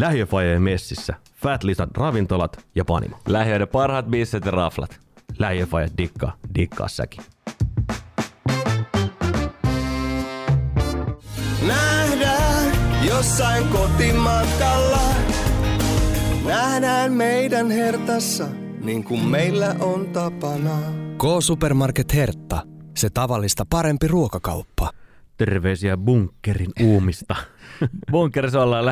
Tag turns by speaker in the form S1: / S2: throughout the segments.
S1: Lähiöfajeen messissä, Fat Lisan ravintolat ja panimo.
S2: Lähiöiden parhaat bisset ja raflat.
S1: Lähiöfaje dikkaa, dikkaa säkin.
S3: Nähdään jossain kotimatkalla. Nähdään meidän hertassa, niin kuin meillä on tapana.
S4: K-Supermarket Hertta. Se tavallista parempi ruokakauppa.
S1: Terveisiä bunkerin uumista.
S2: Bunkerissa ollaan.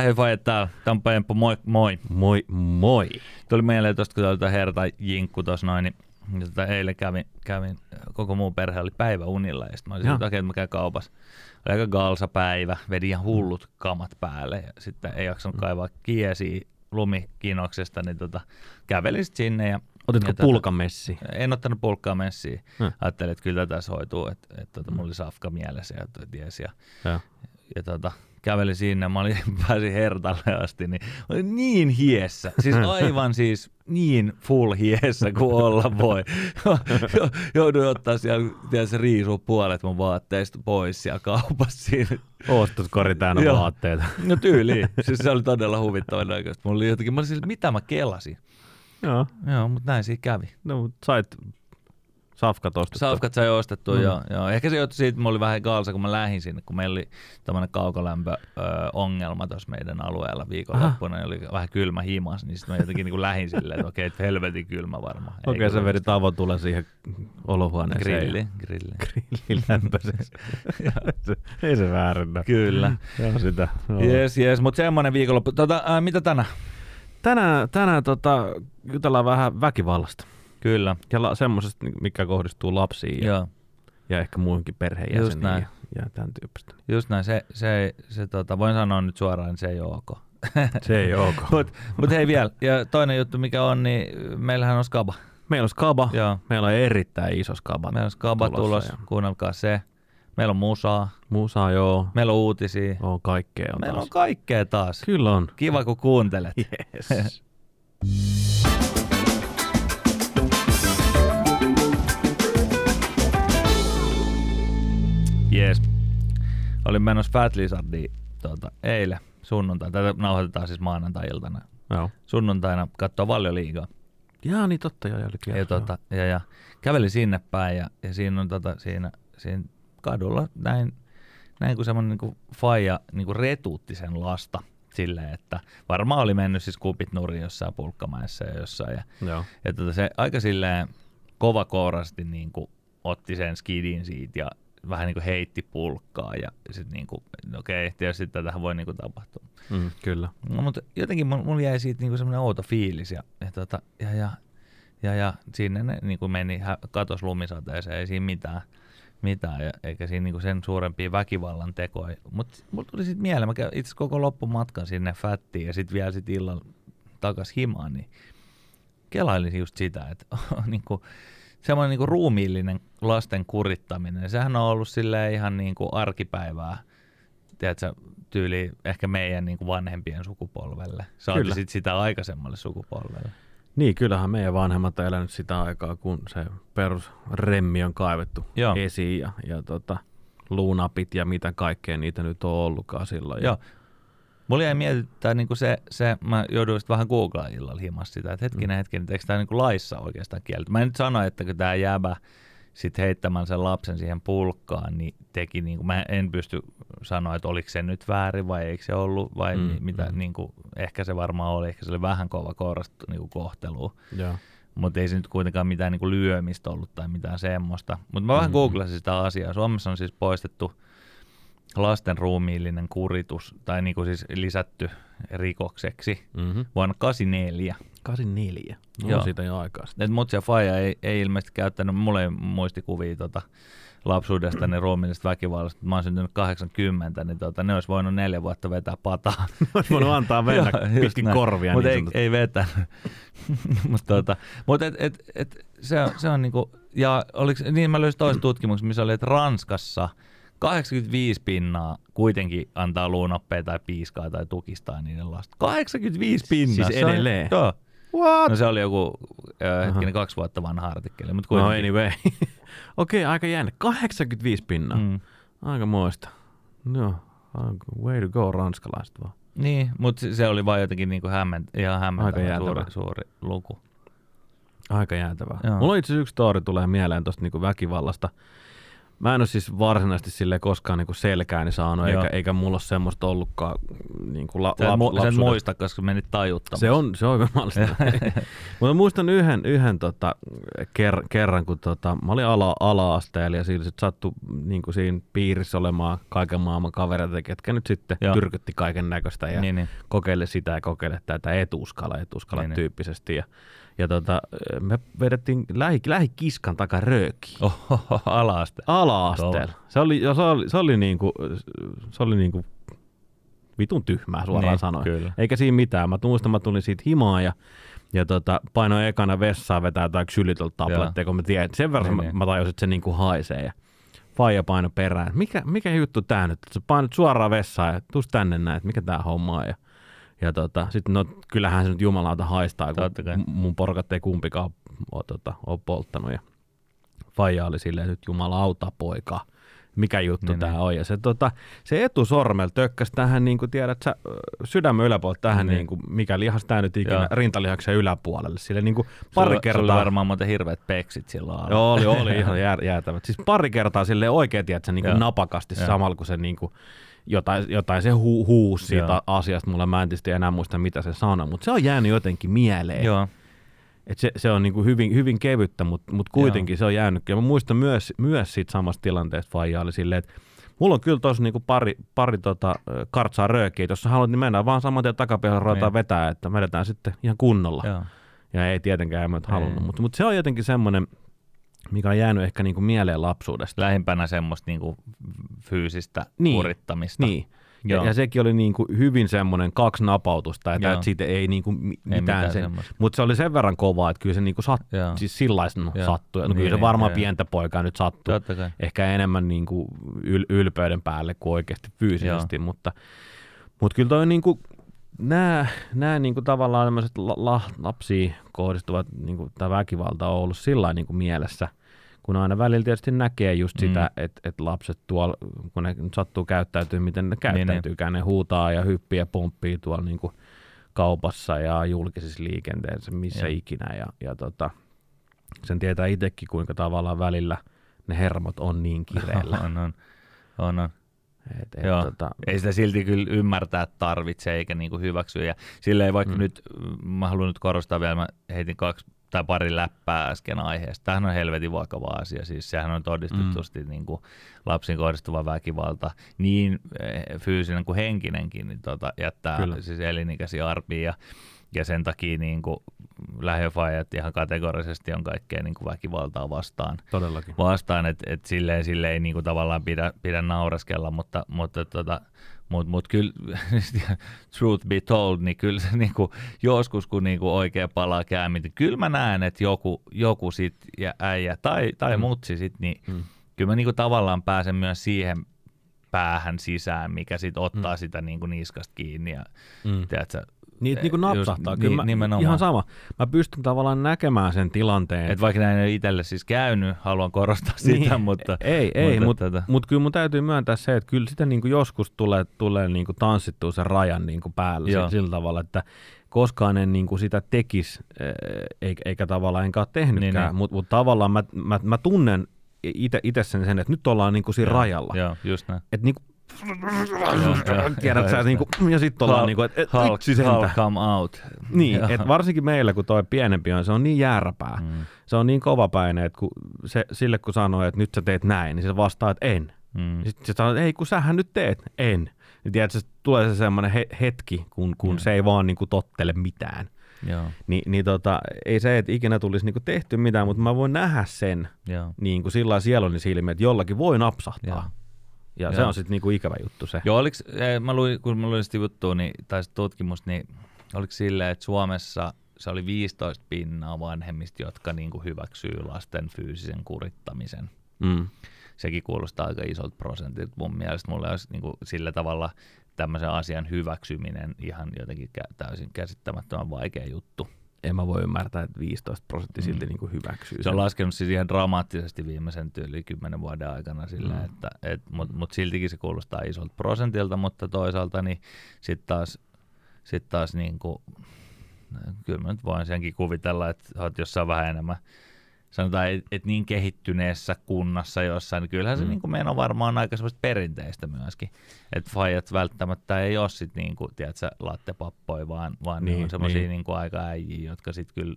S2: Tämä on moi moi.
S1: Moi moi.
S2: Tuli mieleen tuosta, kun tuota Herta jinkku tuossa noin, niin tota, eilen kävin, kävin, koko muu perhe oli päiväunilla ja sitten mä että okei, että mä käyn kaupassa. Oli aika galsa päivä, vedin ihan hullut kamat päälle ja sitten ei jaksanut mm. kaivaa kiesiä lumikinoksesta, niin tota, kävelin sitten sinne ja
S1: Otitko
S2: ja
S1: pulkamessi?
S2: En ottanut pulkkaa messiin.
S1: Hmm.
S2: Ajattelin, että kyllä tässä hoituu, että, että, että mulla oli safka mielessä ja ties. Ja,
S1: Ja.
S2: ja tota, kävelin sinne, mä olin, pääsin Hertalle asti, niin oli niin hiessä. Siis aivan siis niin full hiessä kuin olla voi. Jouduin ottaa siellä, tiedätkö, riisua puolet mun vaatteista pois siellä kaupassa siinä.
S1: Ostoskori täynnä vaatteita.
S2: No tyyliin. Siis se oli todella huvittavan näköistä. Mulla oli jotenkin, mä olin siis, mitä mä kelasin.
S1: Joo.
S2: Joo, mutta näin siinä kävi.
S1: No, mut sait safkat ostettua.
S2: Safkat sai ostettua,
S1: Mm.
S2: joo, joo. Ehkä se johtui siitä, että mä olin vähän kaalsa, kun mä lähdin sinne, kun meillä oli tämmöinen kaukolämpö-ongelma tuossa meidän alueella viikonloppuna, niin oli vähän kylmä himas, niin sitten mä jotenkin niin lähdin silleen, että okei, että helvetin kylmä varmaan. Ei
S1: Okei,
S2: kun
S1: sä vedit avotulen siihen olohuoneeseen.
S2: Grilli, grilli.
S1: Grillin lämpöiseksi. Ei se väärennä.
S2: Kyllä.
S1: Joo, sitä.
S2: Jes, jes, mutta semmoinen viikonloppu. Tota, ää, mitä tänään?
S1: Tänään, tänään tota, jutellaan vähän väkivallasta.
S2: Kyllä,
S1: Ja la, semmoisesta, mikä kohdistuu lapsiin ja,
S2: joo.
S1: ja ehkä muihinkin
S2: Just
S1: perheenjäseniin
S2: näin.
S1: ja, ja tämän tyyppistä.
S2: Just näin, se, se, se tota, voin sanoa nyt suoraan, että se ei ole ok.
S1: Se ei ole ok.
S2: Mutta mut hei vielä, ja toinen juttu mikä on, niin meillähän on skaba.
S1: Meillä on skaba.
S2: Joo.
S1: Meillä on erittäin iso skaba.
S2: Meillä on skaba tulos,
S1: ja
S2: kuunnelkaa se. Meillä on musaa,
S1: Musa joo.
S2: meillä on uutisia,
S1: On kaikkea on
S2: meillä
S1: taas.
S2: on kaikkea taas.
S1: Kyllä on.
S2: Kiva kun kuuntelet.
S1: Yes.
S2: Jees. Olin menossa Fat Lizardiin tuota, eilen sunnuntaina. Tätä nauhoitetaan siis maanantai-iltana.
S1: Joo.
S2: Sunnuntaina katsoa Valioliigaa.
S1: Jaa, niin totta joo. Olikin
S2: Ja, tota, ja, ja, kävelin sinne päin ja, ja siinä on tota, siinä, siinä kadulla näin, näin kuin semmoinen niin faija niin retuutti sen lasta silleen, että varmaan oli mennyt siis kupit nurin jossain pulkkamäessä ja jossain. Ja,
S1: Joo.
S2: ja tota, se aika silleen kovakourasti niin kuin otti sen skidin siitä ja vähän niin kuin heitti pulkkaa ja sitten niin kuin, no okei, tietysti tätähän voi niin kuin tapahtua.
S1: Mm, kyllä.
S2: No, mutta jotenkin mulla jäi siitä niinku semmoinen outo fiilis ja, ja, tota, ja, ja, ja, ja sinne ne niinku meni, hä- katos lumisateeseen, ei siinä mitään, mitään ja, eikä siinä niinku sen suurempia väkivallan tekoja. Mutta mulla tuli sitten mieleen, mä itse koko loppumatkan sinne fättiin ja sitten vielä sit illalla takas himaan, niin kelailin just sitä, että niinku, semmoinen niinku ruumiillinen lasten kurittaminen, sehän on ollut silleen ihan niinku arkipäivää tiedätkö, tyyli ehkä meidän niin kuin vanhempien sukupolvelle. Saati sit sitä aikaisemmalle sukupolvelle.
S1: Niin, kyllähän meidän vanhemmat on elänyt sitä aikaa, kun se perusremmi on kaivettu
S2: Joo.
S1: esiin ja, ja tota, luunapit ja mitä kaikkea niitä nyt on ollutkaan silloin.
S2: Joo. Mulla jäi mietittää niin kuin se, se, mä jouduin sitten vähän googlaa illalla himassa sitä, että hetkinen, hetkinen, että eikö tämä niin kuin laissa oikeastaan kieltä. Mä en nyt sano, että kun tämä jäbä sitten heittämään sen lapsen siihen pulkkaan, niin teki, niin kuin, mä en pysty sanoa, että oliko se nyt väärin vai eikö se ollut, vai
S1: Mm,
S2: mm, mitä,
S1: mm.
S2: niin kuin, ehkä se varmaan oli, ehkä se oli vähän kova kourasta niin kuin kohtelua.
S1: Joo.
S2: mutta ei se nyt kuitenkaan mitään niinku lyömistä ollut tai mitään semmoista. Mutta mä vähän
S1: Mm.
S2: googlasin sitä asiaa. Suomessa on siis poistettu lasten ruumiillinen kuritus, tai niinku siis lisätty rikokseksi
S1: Mm-hmm.
S2: vuonna 84.
S1: 84. No
S2: Joo.
S1: siitä jo aikaa sitten.
S2: Mut ja Faija ei, ei ilmeisesti käyttänyt, mulle ei muistikuvia tota, lapsuudesta ne ruumiillisesta väkivallasta. Mä oon syntynyt 80, niin tota, ne olisi voinut neljä vuotta vetää pataa.
S1: Olisi voinut antaa mennä
S2: Joo,
S1: pitkin
S2: näin.
S1: korvia.
S2: Mutta
S1: niin
S2: ei, ei vetänyt. Mutta tota, mut et, et, et, se, on, se on niinku, ja oliks, niin mä löysin toisen tutkimuksen, missä oli, että Ranskassa 85 pinnaa kuitenkin antaa luunappeja tai piiskaa tai tukistaa niiden lasta. 85 pinnaa.
S1: Siis
S2: se on-
S1: edelleen?
S2: Joo.
S1: What?
S2: No se oli joku äh, hetkinen kaksi vuotta vanha artikkeli, mutta
S1: No anyway. Okei, aika jännä. 85 pinnaa. Mm. Aika moista. No, way to go ranskalaiset vaan.
S2: Niin, mutta se oli vaan jotenkin niinku hämment, ihan hämmentävä suuri, suuri luku.
S1: Aika jäätävää.
S2: Joo.
S1: Mulla itse yksi story tulee mieleen tuosta niinku väkivallasta. Mä en ole siis varsinaisesti sille koskaan niinku selkääni saanut,
S2: Joo.
S1: eikä, eikä mulla ole semmoista ollutkaan niinku la,
S2: Sä, et,
S1: lap,
S2: sä
S1: lapsuudessa.
S2: muista, koska menit tajuttamassa.
S1: Se on, se on mahdollista. Mutta muistan yhden, yhden tota, ker, kerran, kun tota, mä olin ala, ala-asteella ja siinä sit sattui niin kuin siinä piirissä olemaan kaiken maailman kavereita, ketkä nyt sitten
S2: Joo.
S1: tyrkytti kaiken näköistä ja
S2: niin, niin.
S1: kokeile sitä ja kokeile tätä etuuskala, etuuskala
S2: Niin, niin.
S1: tyyppisesti. Ja, ja tota, me vedettiin lähi, lähikiskan takaa röökiin.
S2: Oho, ala-aste.
S1: Ala-asteella. Se oli, se oli, se oli, niinku, se oli niinku vitun tyhmää suoraan
S2: Niin,
S1: sanoen.
S2: kyllä.
S1: Eikä siinä mitään. Mä muistan, mä tulin siitä himaa ja, ja tota, painoin ekana vessaan vetää jotain ksylitolta tabletteja, kun mä tiedän. Sen verran
S2: Niin,
S1: mä,
S2: niin.
S1: mä tajusin, että se niinku haisee. Ja faija paino perään. Mikä, mikä juttu tää nyt? Että sä painat suoraan vessaan ja tuus tänne näin, että mikä tää homma on. Ja, ja tota, sitten no, kyllähän se nyt jumalauta haistaa, kun mun porukat ei kumpikaan ole, tota, ole polttanut. Ja faija oli silleen, että nyt jumalauta poika, mikä juttu
S2: Niin,
S1: niin, tämä
S2: niin.
S1: on. Ja se, tota, se etusormel tökkäsi tähän, niin kuin tiedät sä, sydämen yläpuolelle tähän,
S2: Niin.
S1: niin. kuin, mikä lihas tämä nyt ikinä,
S2: Joo.
S1: rintalihaksen yläpuolelle. Sille niin kuin
S2: Sulla-
S1: pari
S2: Sulla oli
S1: kertaa.
S2: varmaan muuten hirveät peksit silloin alla.
S1: Joo, oli, oli ihan jää, jäätävät. Siis pari kertaa sille oikein, tiedät sä, niin kuin napakasti
S2: Joo.
S1: samalla, kun se niin kuin, jotain, jotain se hu, huusi siitä
S2: Joo.
S1: asiasta. Mulla mä en tietysti enää muista, mitä se sanoi, mutta se on jäänyt jotenkin mieleen.
S2: Joo.
S1: Et se, se on niinku hyvin, hyvin kevyttä, mutta mut kuitenkin Joo. se on jäänyt. Ja mä muistan myös, myös siitä samasta tilanteesta Faija oli silleen, että mulla on kyllä tossa niinku pari, pari tota, kartsaa röökiä, jos sä haluat, niin mennään vaan saman tien takapihalle ruvetaan
S2: Niin.
S1: vetää, että vedetään sitten ihan kunnolla.
S2: Joo.
S1: Ja ei tietenkään emme
S2: Ei.
S1: halunnut, mutta mut se on jotenkin semmoinen, mikä on jäänyt ehkä niinku mieleen lapsuudesta.
S2: Lähimpänä semmoista niinku fyysistä
S1: Niin.
S2: kurittamista.
S1: Niin. Ja,
S2: Joo.
S1: ja, sekin oli niinku hyvin semmoinen kaksi napautusta, että
S2: Joo.
S1: et siitä ei niinku mi- mitään,
S2: mitään
S1: sen, mutta se oli sen verran kovaa, että kyllä se niinku sat,
S2: Joo.
S1: siis sillaisen
S2: Joo.
S1: sattui. No,
S2: Niin,
S1: kyllä se
S2: niin,
S1: varmaan
S2: joo.
S1: pientä poikaa nyt sattuu. Ehkä enemmän niinku yl- ylpeyden päälle kuin oikeasti fyysisesti, mutta, mutta kyllä toi niinku, nämä, nämä niinku tavallaan tämmöiset la, la, lapsiin kohdistuvat niinku, tämä väkivalta on ollut sillä lailla niinku mielessä, kun aina välillä tietysti näkee just
S2: Mm.
S1: sitä, että et lapset tuolla, kun ne sattuu käyttäytyy, miten ne
S2: Niin, niin.
S1: käyttäytyykään, ne huutaa ja hyppii ja pomppii tuolla niinku kaupassa ja julkisissa liikenteessä, missä
S2: Joo.
S1: ikinä. Ja, ja tota, sen tietää itsekin, kuinka tavallaan välillä ne hermot on niin kireellä.
S2: On, on. on, on.
S1: Et, et,
S2: Joo.
S1: tota,
S2: Ei sitä silti kyllä ymmärtää tarvitse eikä niinku hyväksyä. Ja silleen vaikka mm. Nyt, mä haluan nyt korostaa vielä, mä heitin kaksi tai pari läppää äsken aiheesta. Tämähän on helvetin vakava asia. Siis sehän on todistetusti mm. niin kuin lapsiin kohdistuva väkivalta, niin eh, fyysinen kuin henkinenkin, niin tota, jättää Kyllä. Siis elinikäisiä arpia. Ja, ja sen takia niin kuin lähiöfajat ihan kategorisesti on kaikkea niin kuin väkivaltaa vastaan
S1: todellakin.
S2: vastaan, että et silleen, silleen ei niinku tavallaan pidä, pidä naureskella, mutta, mutta tota, mut, mut kyllä, truth be told, niin kyllä se niinku, joskus kun niinku oikein palaa käämin, niin kyllä mä näen, että joku, joku sit ja äijä tai, tai mm. Mutsi sit, niin mm.
S1: Mm.
S2: kyllä mä niinku tavallaan pääsen myös siihen päähän sisään, mikä sit ottaa
S1: Mm.
S2: sitä niinku niskasta kiinni ja
S1: Mm.
S2: tiedätkö,
S1: Niitä niinku
S2: Just
S1: napsahtaa.
S2: ni-
S1: Kyllä mä,
S2: nimenomaan.
S1: ihan sama. Mä pystyn tavallaan näkemään sen tilanteen.
S2: että vaikka näin ei itselle siis käynyt, haluan korostaa sitä,
S1: Niin,
S2: mutta
S1: ei, ei, mutta
S2: tätä-
S1: mut kyllä mun täytyy myöntää se, että kyllä sitä niinku joskus tulee, tulee niinku tanssittua sen rajan päälle
S2: Joo.
S1: sit sillä tavalla, että koskaan en niinku sitä tekisi, eikä, eikä tavallaan enkä ole tehnytkään,
S2: Niin,
S1: niin,
S2: niin.
S1: mutta mut tavallaan mä, mä, mä tunnen itse sen, sen, että nyt ollaan niinku siinä
S2: Joo,
S1: rajalla.
S2: Joo, just näin.
S1: Että niinku,
S2: joo,
S1: tiedät sä, niinku, ja sitten ollaan niinku, että et,
S2: Hulk,
S1: sentä.
S2: Hulk come out.
S1: Niin, että varsinkin meillä, kun toi pienempi on, se on niin jääräpää.
S2: Mm,
S1: Se on niin kovapäinen, että kun se, sille kun sanoo, että nyt sä teet näin, niin se vastaa, että en.
S2: mm,
S1: Sitten se sanoo, että ei kun sähän nyt teet, en. Niin tiedätkö, tulee se semmoinen he, hetki, kun, kun
S2: Joo.
S1: se ei vaan niinku tottele mitään.
S2: joo,
S1: Ni, niin tota, ei se, että ikinä tulisi niinku tehty mitään, mutta mä voin nähdä sen
S2: joo.
S1: niin kuin sillä lailla sieluni silmiin, että jollakin voi napsahtaa.
S2: Joo.
S1: Ja se
S2: Joo.
S1: on sitten niinku ikävä juttu se.
S2: Joo, oliks, eh, mä luin, kun mä luin sitä juttua, niin, tai sitä tutkimusta, niin oliko silleen, että Suomessa se oli 15 pinnaa vanhemmista, jotka niin kuin hyväksyy lasten fyysisen kurittamisen.
S1: Mm.
S2: Sekin kuulostaa aika isolta prosentilta. Mun mielestä mulle olisi niin kuin sillä tavalla tämmöisen asian hyväksyminen ihan jotenkin täysin käsittämättömän vaikea juttu.
S1: En mä voi ymmärtää, että 15 prosenttia silti
S2: Mm.
S1: niinku hyväksyy
S2: Se on laskenut siis ihan dramaattisesti viimeisen yli kymmenen vuoden aikana sillä,
S1: Mm.
S2: että et, mutta mut siltikin se kuulostaa isolta prosentilta, mutta toisaalta niin sitten taas sitten taas niin kuin, kyllä mä nyt voin senkin kuvitella, että olet jossain vähän enemmän sanotaan, että et niin kehittyneessä kunnassa jossain, niin kyllähän se mm. niin kuin meno varmaan on aika semmoista perinteistä myöskin. Että fajat välttämättä ei ole sitten niin kuin, tiedätkö, lattepappoja, vaan, vaan niin, ne on semmoisia niin. niin kuin aika äijiä, jotka sitten kyllä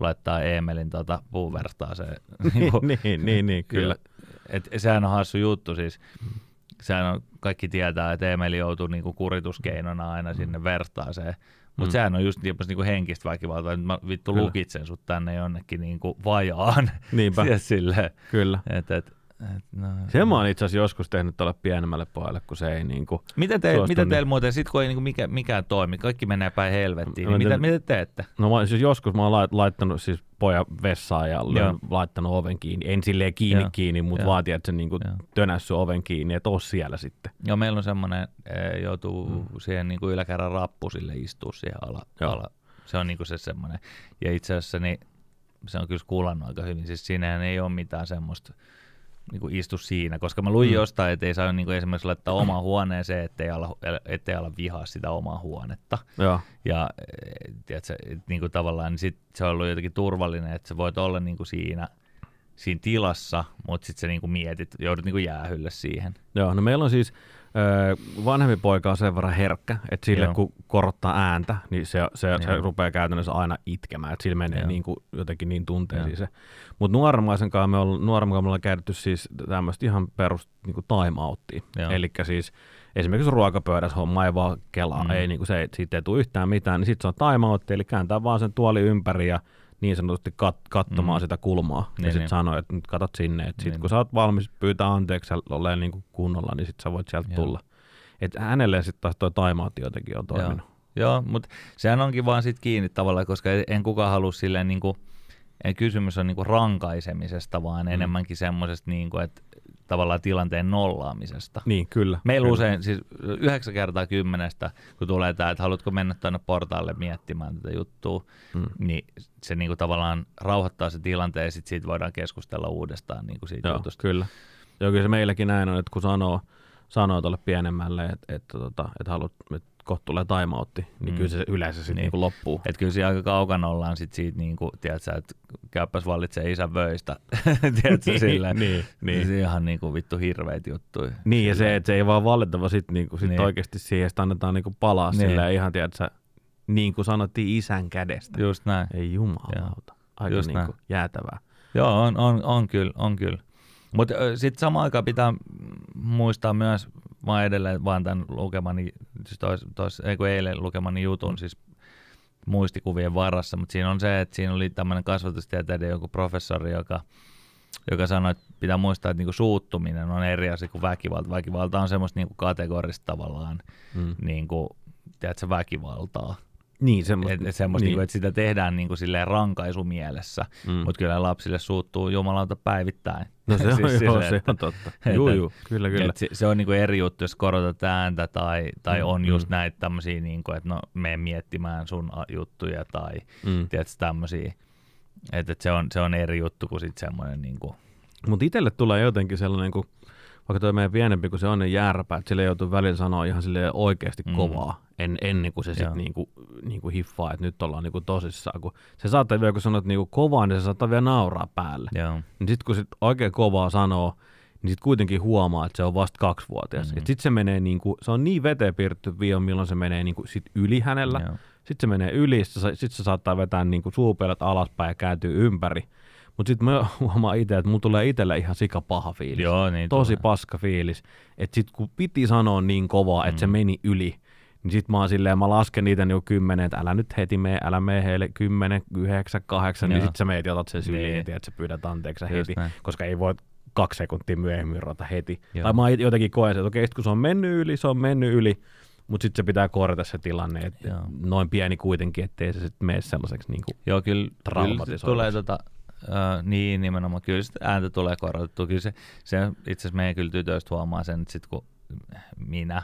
S2: laittaa Eemelin tota puuvertaaseen.
S1: niin, niin, niin, niin, kyllä.
S2: Et, sehän on hassu juttu siis. Sehän on, kaikki tietää, että Emeli joutuu niinku kurituskeinona aina mm. sinne vertaaseen. Mutta mm. sehän on just niinku henkistä väkivaltaa, että mä vittu Kyllä. lukitsen sut tänne jonnekin niinku vajaan.
S1: Niinpä.
S2: Silleen,
S1: Kyllä.
S2: Et, et, et,
S1: no, Sen mä oon itse asiassa joskus tehnyt tuolle pienemmälle pojalle, kun se ei niinku
S2: Mitä, te, mitä niin... teillä muuten, sit kun ei niinku mikä, mikään toimi, kaikki menee päin helvettiin, niin mitä, mitä teette?
S1: No mä, siis joskus mä oon laittanut siis poja vessaan ja Joo. laittanut oven kiinni. En silleen kiinni Joo. kiinni, mutta vaatii, että se niinku tönässy oven kiinni, että oo siellä sitten.
S2: Joo, meillä on semmoinen, e, joutuu mm. siihen niinku yläkerran rappu sille istua siihen ala, ala. Se on niinku se semmoinen. Ja itse asiassa niin, se on kyllä kuulannut aika hyvin. Siis siinähän ei ole mitään semmoista, niin kuin istu siinä, koska mä luin mm. jostain, että ei saa niin kuin esimerkiksi laittaa omaan huoneeseen, ettei ala, ettei ala vihaa sitä omaa huonetta.
S1: Joo.
S2: Ja tiedätkö, niin kuin tavallaan niin sit se on ollut jotenkin turvallinen, että sä voit olla niin kuin siinä, siinä tilassa, mutta sitten sä niin kuin mietit, joudut niin kuin jäähylle siihen.
S1: Joo, no meillä on siis vanhempi poika on sen verran herkkä, että sille Joo. kun korottaa ääntä, niin se, se, se rupeaa käytännössä aina itkemään, että sillä menee niin kuin jotenkin niin tunteisiin se. Mutta nuoremmaisen kanssa me ollaan, nuoremman me ollaan käytetty siis tämmöistä ihan perus niin kuin time outtia. Eli siis esimerkiksi ruokapöydässä homma ei vaan kelaa, mm. ei, niin kuin se, siitä ei tule yhtään mitään, niin sitten se on time out, eli kääntää vaan sen tuoli ympäri ja niin sanotusti kat- katsomaan mm. sitä kulmaa. Niin, ja sitten niin. sanoo, että nyt katot sinne. Että sitten niin. kun sä oot valmis pyytää anteeksi olemaan niin kunnolla, niin sitten sä voit sieltä Joo. tulla. Et hänelle sitten taas toi taimautti jotenkin on toiminut.
S2: Joo, Joo mutta sehän onkin vaan sitten kiinni tavallaan, koska en kukaan halua silleen niin kuin, ei kysymys on niin kuin rankaisemisesta, vaan mm. enemmänkin semmoisesta, niin kuin, että tavallaan tilanteen nollaamisesta.
S1: Niin, kyllä.
S2: Meillä
S1: kyllä.
S2: usein, siis yhdeksän kertaa kymmenestä, kun tulee tämä, että haluatko mennä tuonne portaalle miettimään tätä juttua, mm. niin se niin kuin tavallaan rauhoittaa se tilanteen ja sitten siitä voidaan keskustella uudestaan niin kuin siitä
S1: Joo,
S2: jutusta.
S1: kyllä. Joo, kyllä se meilläkin näin on, että kun sanoo, sanoo tuolle pienemmälle, että, että, että, että haluat, että kohta tulee timeoutti, niin mm. kyllä se yleensä sitten niin. niin loppuu.
S2: Että kyllä siinä aika kaukana ollaan sit siitä, niin kuin, tiedätkö, että käypäs vallitsee isän vöistä, tiedätkö, niin, sillä, niin, niin. Se ihan niin kuin vittu hirveitä juttuja.
S1: Niin, sillä. ja se, että se ei vaan vallittava sitten niin kuin, sit niin. oikeasti siihen, että annetaan niin kuin palaa niin. sillä ihan, tiedätkö, niin kuin sanottiin isän kädestä.
S2: Just näin.
S1: Ei jumalauta. Aika Just niin kuin jäätävää.
S2: Joo, on, on, on kyllä, on kyllä. Mutta sitten samaan aikaan pitää muistaa myös, mä edelleen vaan tämän lukemani, siis tois, tois, ei kun eilen lukemani jutun, siis muistikuvien varassa, mutta siinä on se, että siinä oli tämmöinen kasvatustieteiden joku professori, joka, joka sanoi, että pitää muistaa, että niinku suuttuminen on eri asia kuin väkivalta. Väkivalta on semmoista niinku kategorista tavallaan, mm. niinku, tiedätkö, väkivaltaa.
S1: Niin, semmoista,
S2: et, semmoista niin. Niinku, että sitä tehdään niin kuin silleen rankaisumielessä, mm. mutta kyllä lapsille suuttuu jumalauta päivittäin.
S1: No se on, siis joo, se on totta. Juu, juu, kyllä, kyllä.
S2: Se, se on niin kuin eri juttu, jos korotat ääntä tai, tai mm, on just mm. näitä tämmöisiä, niin kuin, että no mene miettimään sun juttuja tai mm. tiedätkö, tämmöisiä. Että et se, on, se on eri juttu kuin sitten semmoinen niin kuin...
S1: Mutta itselle tulee jotenkin sellainen, kun vaikka tuo meidän pienempi, kun se on niin jääräpä, että sille joutuu välillä sanoa ihan sille oikeasti mm. kovaa, en, ennen kuin se sitten niinku, niinku hiffaa, että nyt ollaan niinku tosissaan. Kun se saattaa vielä, kun sanot niinku kovaa, niin se saattaa vielä nauraa päälle. Niin sitten kun sit oikein kovaa sanoo, niin sitten kuitenkin huomaa, että se on vasta kaksivuotias. Mm-hmm. Sitten se menee niinku, se on niin veteen piirretty vion, milloin se menee niinku sit yli hänellä. Sitten se menee yli, sitten se saattaa vetää niinku suupelät alaspäin ja kääntyy ympäri. Mutta sitten mä huomaan itse, että mulla tulee itselle ihan sika paha fiilis.
S2: Joo, niin
S1: Tosi tulee. paska fiilis. Että sitten kun piti sanoa niin kovaa, että mm. se meni yli, niin sitten mä oon silleen, mä lasken niitä niin kymmenen, että älä nyt heti mene, älä mene heille kymmenen, yhdeksän, kahdeksan, niin sitten sä meet ja otat sen syliin niin. ja että sä pyydät anteeksi heti, näin. koska ei voi kaksi sekuntia myöhemmin rota heti. Joo. Tai mä jotenkin koen, että okei, kun se on mennyt yli, se on mennyt yli, mutta sitten se pitää korjata se tilanne, että noin pieni kuitenkin, ettei se sitten mene sellaiseksi niin kuin
S2: Joo, kyllä, kyllä tulee tota, Uh, niin, nimenomaan. Kyllä sitä ääntä tulee korotettua. Kyllä se, se itse asiassa meidän kyllä tytöistä huomaa sen, että sit kun minä,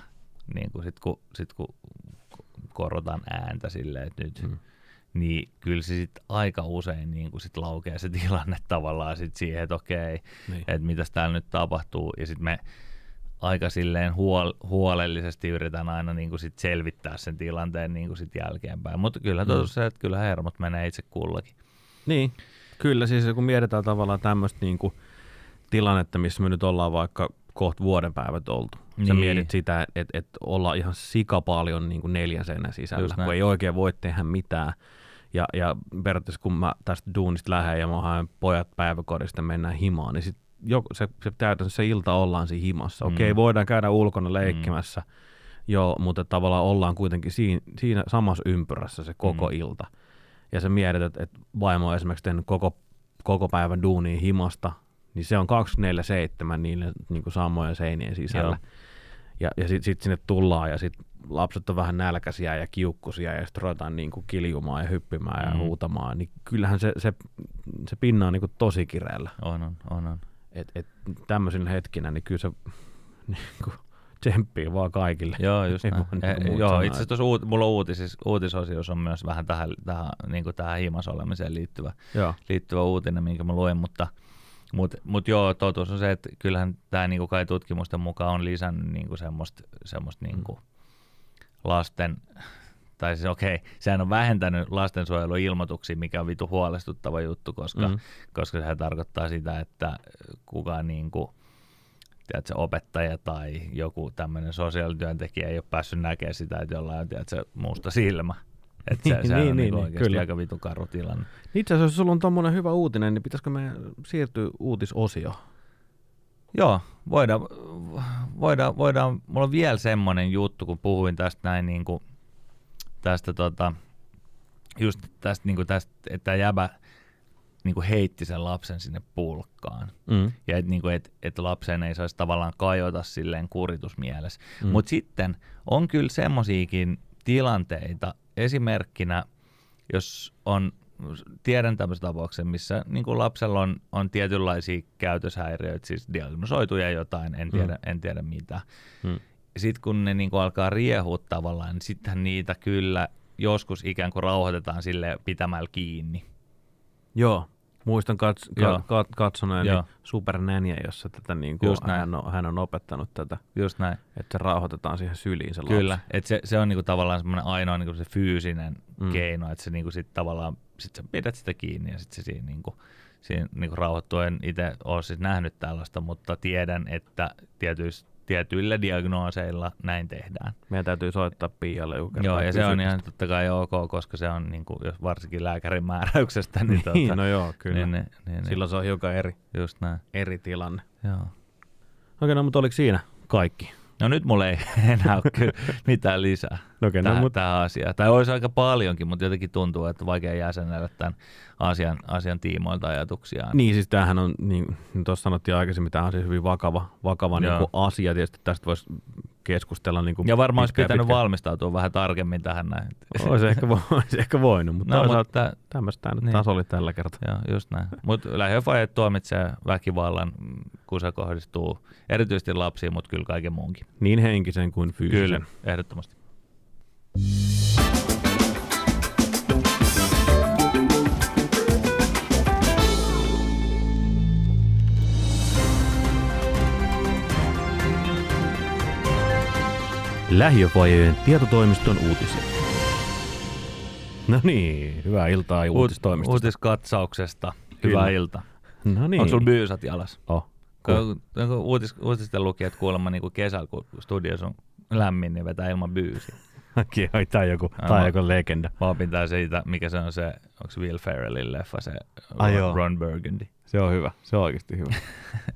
S2: niin kun, sit kun, sit kun korotan ääntä silleen, että nyt, hmm. niin kyllä se sit aika usein niin kun sit laukeaa se tilanne tavallaan sit siihen, että okei, niin. että mitäs täällä nyt tapahtuu. Ja sitten me aika silleen huol- huolellisesti yritän aina niin kuin sit selvittää sen tilanteen niin kuin sit jälkeenpäin. Mutta kyllä totuus
S1: Mm.
S2: se, että kyllä hermot menee itse kullakin.
S1: Niin, kyllä siis kun mietitään tavallaan tämmöistä niinku tilannetta, missä me nyt ollaan vaikka kohta vuoden päivät oltu. Sä
S2: Niin.
S1: mietit sitä, että et, ollaan ihan sika paljon niinku neljän seinän sisällä, kun ei oikein voi tehdä mitään. Ja, ja periaatteessa kun mä tästä duunista lähden ja mä haen pojat päiväkodista mennään himaan, niin sit se, se käytännössä se ilta ollaan siinä himassa.
S2: Mm.
S1: Okei, voidaan käydä ulkona leikkimässä, joo, mutta tavallaan ollaan kuitenkin siinä, siinä samassa ympyrässä se koko
S2: Mm.
S1: ilta. Ja sä mietit, että, että vaimo on esimerkiksi tehnyt koko, koko päivän duunia himasta, niin se on 24-7 niille niin kuin samojen seinien sisällä.
S2: Joo.
S1: Ja, ja sitten sit sinne tullaan ja sitten lapset on vähän nälkäisiä ja kiukkusia ja sitten ruvetaan niin kuin kiljumaan ja hyppimään ja
S2: Mm.
S1: huutamaan, niin kyllähän se, se, se pinna on niin kuin tosi kireellä.
S2: On, on, on. on.
S1: Et, et tämmöisinä hetkinä, niin kyllä se niin kuin, tsemppii vaan kaikille.
S2: Joo, just näin. Eh,
S1: muuta
S2: joo, itse asiassa tuossa uut, mulla uutis, uutisosiossa on myös vähän tähän, tähän, niin kuin tähän himas olemiseen liittyvä,
S1: Joo.
S2: liittyvä uutinen, minkä mä luin, mutta mut, mut joo, totuus on se, että kyllähän tämä niinku kai tutkimusten mukaan on lisännyt niinku semmoista semmoist niinku lasten, tai siis okei, sehän on vähentänyt lastensuojeluilmoituksia, mikä on vitu huolestuttava juttu, koska,
S1: Mm.
S2: mm. koska sehän tarkoittaa sitä, että kukaan niinku, tiedätkö, opettaja tai joku tämmöinen sosiaalityöntekijä ei ole päässyt näkemään sitä, että jollain on tiedätkö, musta silmä. Että se,
S1: Niin,
S2: se
S1: niin,
S2: on
S1: niin,
S2: niinku
S1: niin, kyllä.
S2: aika vitu karu tilanne.
S1: Itse asiassa, jos sulla on tommonen hyvä uutinen, niin pitäisikö me siirtyä uutisosioon?
S2: Joo, voidaan, voidaan, voidaan, mulla on vielä semmoinen juttu, kun puhuin tästä näin niin kuin, tästä tota, just tästä, niin kuin tästä että jäbä niin kuin heitti sen lapsen sinne pulkkaan.
S1: Mm.
S2: Ja että niin et, et lapsen ei saisi tavallaan kajota silleen kuritusmielessä. Mm. Mutta sitten on kyllä semmoisiakin tilanteita, esimerkkinä, jos on, tiedän tämmöisen tapauksen, missä niin kuin lapsella on, on tietynlaisia käytöshäiriöitä, siis diagnosoituja jotain, en tiedä, mm. en tiedä mitä.
S1: Mm.
S2: Sitten kun ne niin kuin alkaa riehua tavallaan, niin sittenhän niitä kyllä joskus ikään kuin rauhoitetaan sille pitämällä kiinni.
S1: Joo. Muistan kats, ka, ka, katsoneeni
S2: Joo.
S1: Supernäniä, jossa tätä niin kuin, hän, on, hän on opettanut tätä,
S2: Just näin.
S1: että se rauhoitetaan siihen syliin se
S2: Kyllä, että se, se on niinku tavallaan semmoinen ainoa niinku se fyysinen
S1: Mm.
S2: keino, että se niinku sit tavallaan, sit sä pidät sitä kiinni ja sitten se siinä, niinku, siinä niinku rauhoittuu. En itse ole siis nähnyt tällaista, mutta tiedän, että tietyis, tietyillä diagnooseilla näin tehdään.
S1: Meidän täytyy soittaa Pialle joku
S2: Joo, ja se
S1: kysyä
S2: on ihan totta kai ok, koska se on niinku, jos varsinkin lääkärin määräyksestä, niin,
S1: Niin,
S2: tota,
S1: no joo, kyllä.
S2: niin,
S1: Niin,
S2: niin, niin,
S1: Silloin se on hiukan eri,
S2: just näin.
S1: eri tilanne.
S2: Joo.
S1: Okei, no mutta oliko siinä kaikki?
S2: No nyt mulla ei enää ole kyllä mitään lisää.
S1: Okei, no,
S2: tähän,
S1: mutta
S2: tähän asiaan. Tai olisi aika paljonkin, mutta jotenkin tuntuu, että vaikea jäsenellä tämän asian, asian tiimoilta ajatuksiaan.
S1: Niin, siis tämähän on, niin tuossa sanottiin aikaisemmin, tämä on siis hyvin vakava, vakava niin
S2: Joo.
S1: asia. Tietysti tästä voisi keskustella niin kuin
S2: Ja varmaan olisi pitänyt
S1: pitkään.
S2: valmistautua vähän tarkemmin tähän näin.
S1: Olisi ehkä, vo- olisi ehkä voinut, mutta
S2: No,
S1: toisaalta
S2: mutta,
S1: tämmöistä tämä nyt
S2: niin.
S1: taas oli tällä kertaa.
S2: joo, just näin. Mutta lähiöfajat tuomitsee väkivallan, mm, kun se kohdistuu erityisesti lapsiin, mutta kyllä kaiken muunkin.
S1: Niin henkisen kuin fyysisen.
S2: Kyllä, ehdottomasti.
S1: Lähiövajojen tietotoimiston uutisia. No niin, hyvää iltaa uutistoimistosta.
S2: Uutiskatsauksesta.
S1: Kyllä.
S2: Hyvää iltaa.
S1: no niin.
S2: Onko sulla byysat jalas?
S1: Oh.
S2: Kun, kun uutis, uutisten lukijat kuulemma niin kuin kesällä, kun studios on lämmin, niin vetää ilman byysiä.
S1: Okei, oi, tää on joku, tää on joku legenda.
S2: Mä opin tää siitä, mikä se on se, onko Will Ferrellin leffa, se
S1: Ai
S2: Ron,
S1: joo.
S2: Ron Burgundy.
S1: Se on hyvä, se on oikeasti hyvä.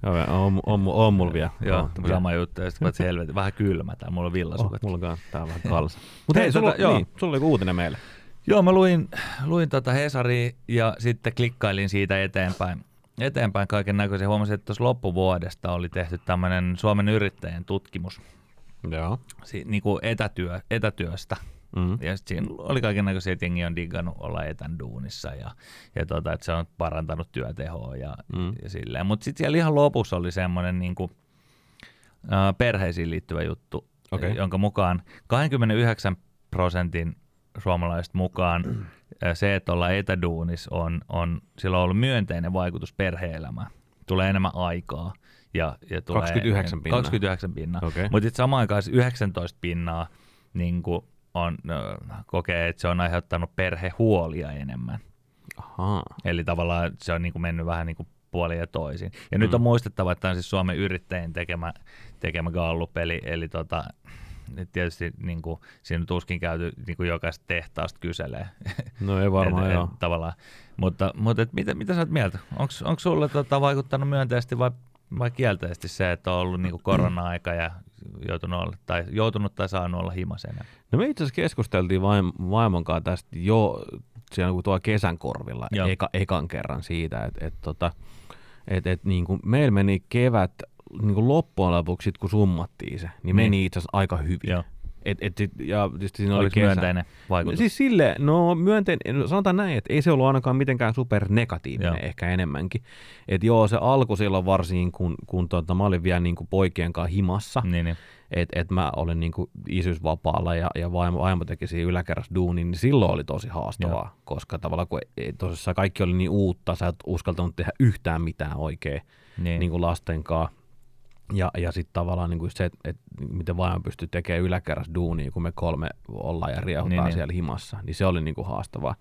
S1: On, on, on, on mulla vielä.
S2: Joo,
S1: on,
S2: on, sama juttu. Ja sitten helvetin, vähän kylmä tää, mulla on
S1: Oh,
S2: villasukat.
S1: mulla kanssa tää on vähän kalsa. Mutta
S2: Hei,
S1: hei, sulla,
S2: tota, joo.
S1: niin, sulla oli joku uutinen meille.
S2: Joo, mä luin, luin tota Hesaria ja sitten klikkailin siitä eteenpäin. Eteenpäin kaiken näköisiä. Huomasin, että tuossa loppuvuodesta oli tehty tämmöinen Suomen yrittäjien tutkimus
S1: Joo.
S2: si- niin kuin etätyö, etätyöstä.
S1: Mm.
S2: Ja siinä oli kaiken näköisiä, että jengi on diggannut olla etän duunissa ja, ja tota, että se on parantanut työtehoa ja,
S1: Mm.
S2: mm. ja silleen. Mutta sitten siellä ihan lopussa oli semmoinen niin kuin, ä, perheisiin liittyvä juttu,
S1: Okei.
S2: jonka mukaan 29 prosentin suomalaisista mukaan ä, se, että ollaan etäduunis, on, on, sillä on ollut myönteinen vaikutus perhe-elämään. Tulee enemmän aikaa Ja, ja tulee,
S1: 29 pinnaa.
S2: 29 pinnaa.
S1: Okei.
S2: Mutta samaan aikaan se 19 pinnaa niin kuin on, kokee, että se on aiheuttanut perhehuolia enemmän.
S1: Ahaa.
S2: Eli tavallaan se on niin kuin mennyt vähän niin kuin puolin ja toisin. Ja mm. nyt on muistettava, että tämä on siis Suomen yrittäjien tekemä, tekemä Gallup, eli, eli tota, nyt tietysti niin kuin, siinä on tuskin käyty niin kuin jokaista tehtaasta kyselee.
S1: No ei varmaan
S2: et,
S1: joo.
S2: Et, tavallaan. Mutta, mutta et, mitä, mitä sä oot mieltä? Onko sulle tota, vaikuttanut myönteisesti vai, vai kielteisesti se, että on ollut niin kuin korona-aika ja joutunut, olla, tai, joutunut tai saanut olla himasena?
S1: No me itse asiassa keskusteltiin vaim, vaimon kanssa tästä jo siellä kun tuolla kesän korvilla
S2: Joo.
S1: eka, ekan kerran siitä, että et, tota, et, et, niin kuin meillä meni kevät niin kuin loppujen lopuksi, sit kun summattiin se, niin,
S2: Niin.
S1: meni itse asiassa aika hyvin.
S2: Joo.
S1: Et, et, ja tietysti siinä oli
S2: Oliko
S1: kesä.
S2: myönteinen vaikutus?
S1: Siis sille, no myönteinen, no sanotaan näin, että ei se ollut ainakaan mitenkään supernegatiivinen,
S2: Joo.
S1: ehkä enemmänkin. Että joo, se alku silloin varsin, kun, kun tota, mä olin vielä niin kuin poikien kanssa himassa,
S2: Niin, niin.
S1: että et mä olin niinku isyysvapaalla ja, ja vaimo, vaimo teki siinä yläkerrassa duunin, niin silloin oli tosi haastavaa,
S2: Joo.
S1: koska tavallaan kun tosissaan kaikki oli niin uutta, sä et uskaltanut tehdä yhtään mitään oikein
S2: niin.
S1: niin kuin lasten kanssa. Ja, ja sitten tavallaan niin kuin se, että et, miten vaimo pystyy tekemään yläkerrassa duunia, kun me kolme ollaan ja riehutaan
S2: Niin,
S1: niin,
S2: niin.
S1: siellä himassa, niin se oli niin kuin haastavaa.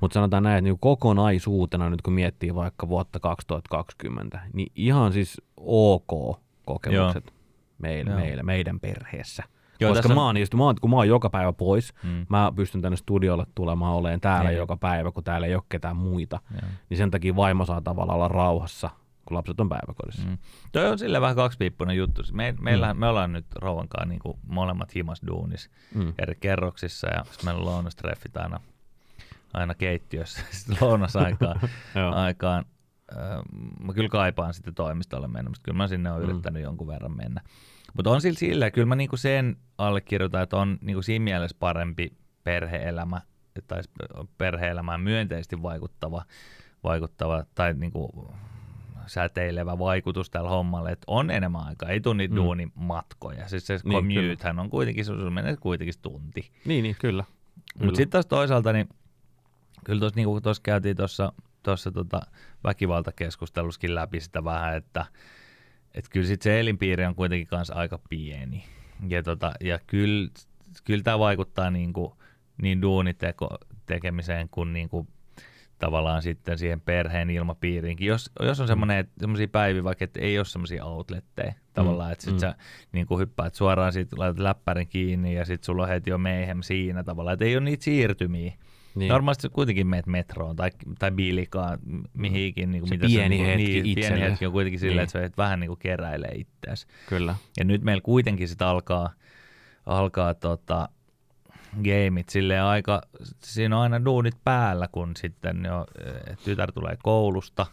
S1: Mutta sanotaan näin, että niin kokonaisuutena nyt kun miettii vaikka vuotta 2020, niin ihan siis ok kokemukset meillä,
S2: Joo.
S1: meillä, meidän perheessä.
S2: Joo, tässä
S1: Koska
S2: on-
S1: mä oon, just, mä oon, kun mä oon joka päivä pois,
S2: Mm.
S1: mä pystyn tänne studiolle tulemaan oleen täällä
S2: Niin.
S1: joka päivä, kun täällä ei ole ketään muita.
S2: Joo.
S1: Niin sen takia vaimo saa tavallaan olla rauhassa, kun lapset on päiväkodissa.
S2: Mm. Toi on sille vähän kaksipiippunen juttu. Me, meillä, mm. me ollaan nyt Rouvan kanssa niin molemmat himas duunis
S1: Mm.
S2: eri kerroksissa ja sitten meillä on lounastreffit aina, aina keittiössä lounasaikaan. Aikaan. Äh, mä kyllä kaipaan sitten toimistolle mennä, mutta kyllä mä sinne olen
S1: Mm.
S2: yrittänyt jonkun verran mennä. Mutta on sillä sillä, kyllä mä niinku sen allekirjoitan, että on niinku siinä mielessä parempi perhe-elämä, tai perhe-elämään myönteisesti vaikuttava, vaikuttava tai niinku säteilevä vaikutus tällä hommalle, että on enemmän aikaa, ei niitä
S1: Mm.
S2: mm. duunimatkoja. Siis se
S1: Niin,
S2: commutehän on kuitenkin, se se menee kuitenkin tunti.
S1: Niin, niin, kyllä.
S2: Mutta sitten taas toisaalta, niin kyllä tuossa niinku käytiin tuossa tuossa tota väkivaltakeskustelussakin läpi sitä vähän, että et kyllä sit se elinpiiri on kuitenkin kanssa aika pieni. Ja, tota, ja kyllä, kyllä tämä vaikuttaa niinku, niin duuniteko tekemiseen kuin niinku, tavallaan sitten siihen perheen ilmapiiriinkin. Jos, jos on semmoinen, semmoisia päiviä vaikka, että ei ole semmoisia outletteja tavallaan, että sit
S1: mm.
S2: sä niin kuin hyppäät suoraan, sit laitat läppärin kiinni ja sitten sulla on heti jo mayhem siinä tavallaan, että ei ole niitä siirtymiä.
S1: Niin.
S2: Normaalisti sä kuitenkin meet metroon tai, tai biilikaan, mihinkin. Niin kuin
S1: Se
S2: mitä
S1: pieni
S2: niin,
S1: hetki
S2: niin, pieni hetki on kuitenkin silleen,
S1: Niin.
S2: että sä et vähän niin kuin keräilee itseäsi.
S1: Kyllä.
S2: Ja nyt meillä kuitenkin sitten alkaa, alkaa tota, gameit silleen aika, siinä on aina duunit päällä, kun sitten jo, eh, tytär tulee koulusta,